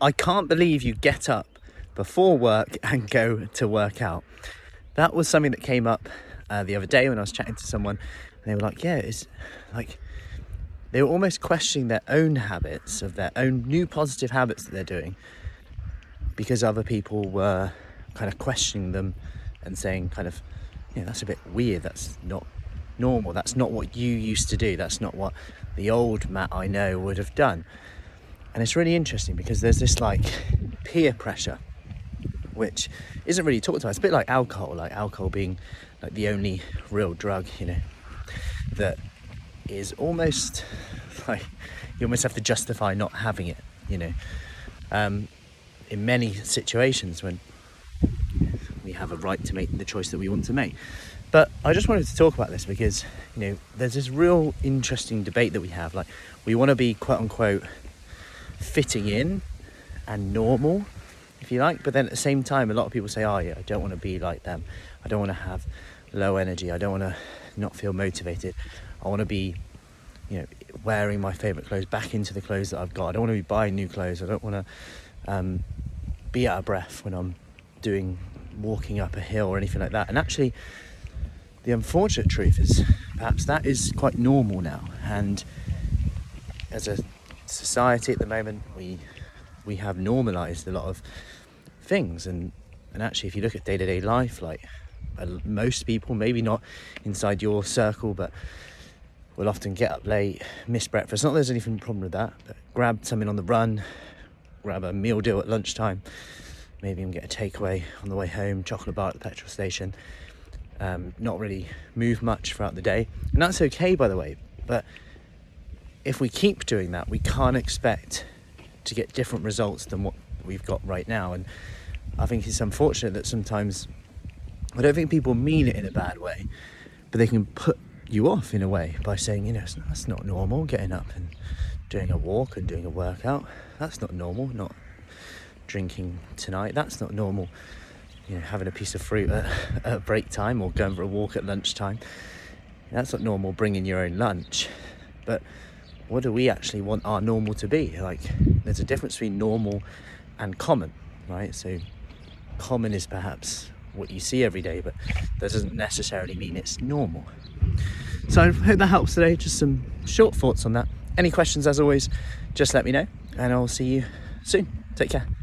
I can't believe you get up before work and go to work out. That was something that came up uh, the other day when I was chatting to someone, and they were like, "Yeah, it's like." They were almost questioning their own habits of their own new positive habits that they're doing because other people were kind of questioning them and saying, kind of, yeah, that's a bit weird. That's not normal. That's not what you used to do. That's not what the old Matt I know would have done. And it's really interesting because there's this like peer pressure, which isn't really talked about. It's a bit like alcohol, like alcohol being like the only real drug, you know, that is almost like you almost have to justify not having it, you know. Um, in many situations when we have a right to make the choice that we want to make. But I just wanted to talk about this because, you know, there's this real interesting debate that we have. Like, we want to be quote unquote fitting in and normal, if you like, but then at the same time, a lot of people say, oh, yeah, I don't want to be like them. I don't want to have low energy. I don't want to not feel motivated. I want to be, you know, wearing my favorite clothes back into the clothes that I've got. I don't want to be buying new clothes. I don't want to um, be out of breath when I'm doing walking up a hill or anything like that. And actually, the unfortunate truth is perhaps that is quite normal now. And as a society at the moment, we we have normalised a lot of things. And and actually, if you look at day to day life, like uh, most people, maybe not inside your circle, but will often get up late, miss breakfast. Not there's anything problem with that, but grab something on the run, grab a meal deal at lunchtime, maybe even get a takeaway on the way home, chocolate bar at the petrol station um, not really move much throughout the day. And that's okay, by the way. But if we keep doing that, we can't expect to get different results than what we've got right now. And I think it's unfortunate that sometimes I don't think people mean it in a bad way, but they can put you off in a way by saying, you know, that's not normal getting up and doing a walk and doing a workout. That's not normal. Not drinking tonight. That's not normal you know, having a piece of fruit at, at break time or going for a walk at lunchtime. That's not normal bringing your own lunch. But what do we actually want our normal to be? Like, there's a difference between normal and common, right? So, common is perhaps what you see every day, but that doesn't necessarily mean it's normal. So, I hope that helps today. Just some short thoughts on that. Any questions, as always, just let me know, and I'll see you soon. Take care.